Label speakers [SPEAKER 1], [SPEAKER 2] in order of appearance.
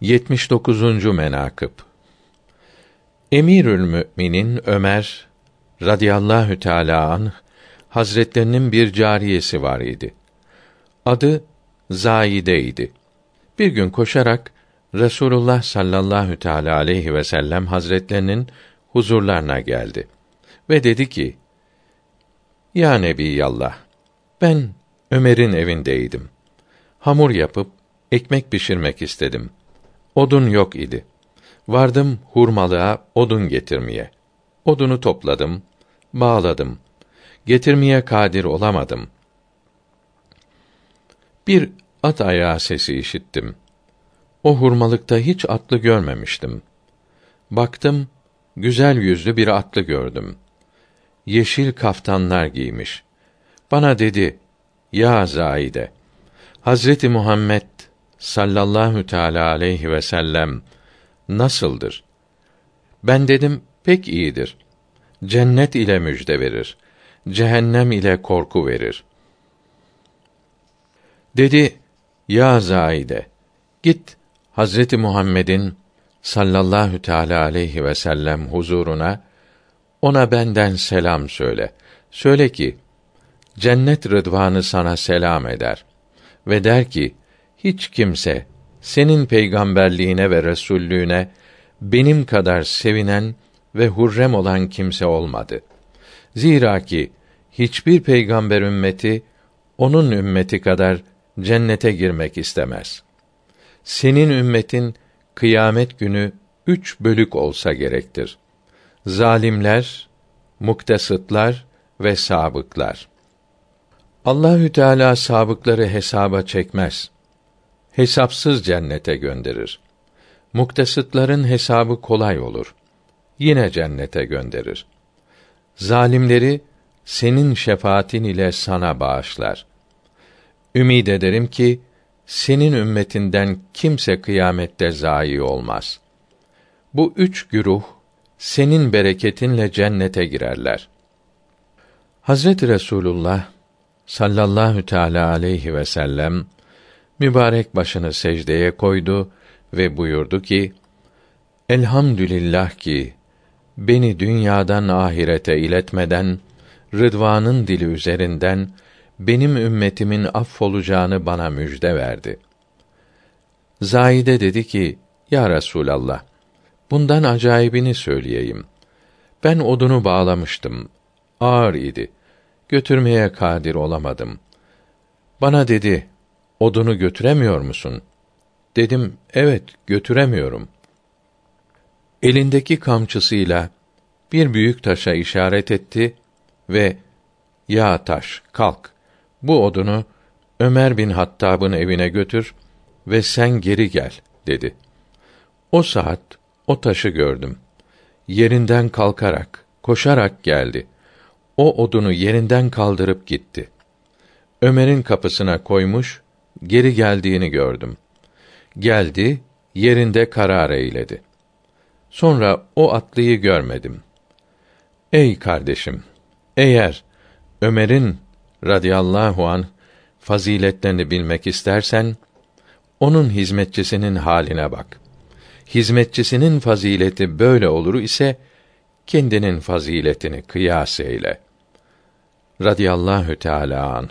[SPEAKER 1] 79. menakıb Emirül Müminin Ömer radıyallahu teala anh Hazretlerinin bir cariyesi var idi. Adı Zaide idi. Bir gün koşarak Resulullah sallallahu teala aleyhi ve sellem Hazretlerinin huzurlarına geldi ve dedi ki: Ya Nebiyallah, ben Ömer'in evindeydim. Hamur yapıp ekmek pişirmek istedim. Odun yok idi. Vardım hurmalığa odun getirmeye. Odunu topladım, bağladım. Getirmeye kadir olamadım. Bir at ayağı sesi işittim. O hurmalıkta hiç atlı görmemiştim. Baktım, güzel yüzlü bir atlı gördüm. Yeşil kaftanlar giymiş. Bana dedi, ya Zaide, Hazreti Muhammed sallallahu teala aleyhi ve sellem nasıldır? Ben dedim pek iyidir. Cennet ile müjde verir. Cehennem ile korku verir. Dedi: Ya Zaide, git Hazreti Muhammed'in sallallahu teala aleyhi ve sellem huzuruna ona benden selam söyle. Söyle ki cennet rıdvanı sana selam eder ve der ki hiç kimse senin peygamberliğine ve resullüğüne benim kadar sevinen ve hurrem olan kimse olmadı. Zira ki hiçbir peygamber ümmeti onun ümmeti kadar cennete girmek istemez. Senin ümmetin kıyamet günü üç bölük olsa gerektir. Zalimler, muktesıtlar ve sabıklar. Allahü Teala sabıkları hesaba çekmez. Hesapsız cennete gönderir. Muktesıtların hesabı kolay olur. Yine cennete gönderir. Zalimleri senin şefaatin ile sana bağışlar. Ümid ederim ki senin ümmetinden kimse kıyamette zayi olmaz. Bu üç güruh senin bereketinle cennete girerler. Hazreti Resulullah sallallahu teala aleyhi ve sellem mübarek başını secdeye koydu ve buyurdu ki: Elhamdülillah ki beni dünyadan ahirete iletmeden Rıdvan'ın dili üzerinden benim ümmetimin affolacağını bana müjde verdi. Zaide dedi ki: Ya Resulallah, bundan acayibini söyleyeyim. Ben odunu bağlamıştım. Ağır idi götürmeye kadir olamadım. Bana dedi, odunu götüremiyor musun? Dedim, evet, götüremiyorum. Elindeki kamçısıyla bir büyük taşa işaret etti ve ya taş, kalk. Bu odunu Ömer bin Hattab'ın evine götür ve sen geri gel dedi. O saat o taşı gördüm. Yerinden kalkarak, koşarak geldi o odunu yerinden kaldırıp gitti. Ömer'in kapısına koymuş, geri geldiğini gördüm. Geldi, yerinde karar eyledi. Sonra o atlıyı görmedim. Ey kardeşim, eğer Ömer'in radıyallahu an faziletlerini bilmek istersen onun hizmetçisinin haline bak. Hizmetçisinin fazileti böyle olur ise kendinin faziletini kıyas eyle radıyallahu teala anh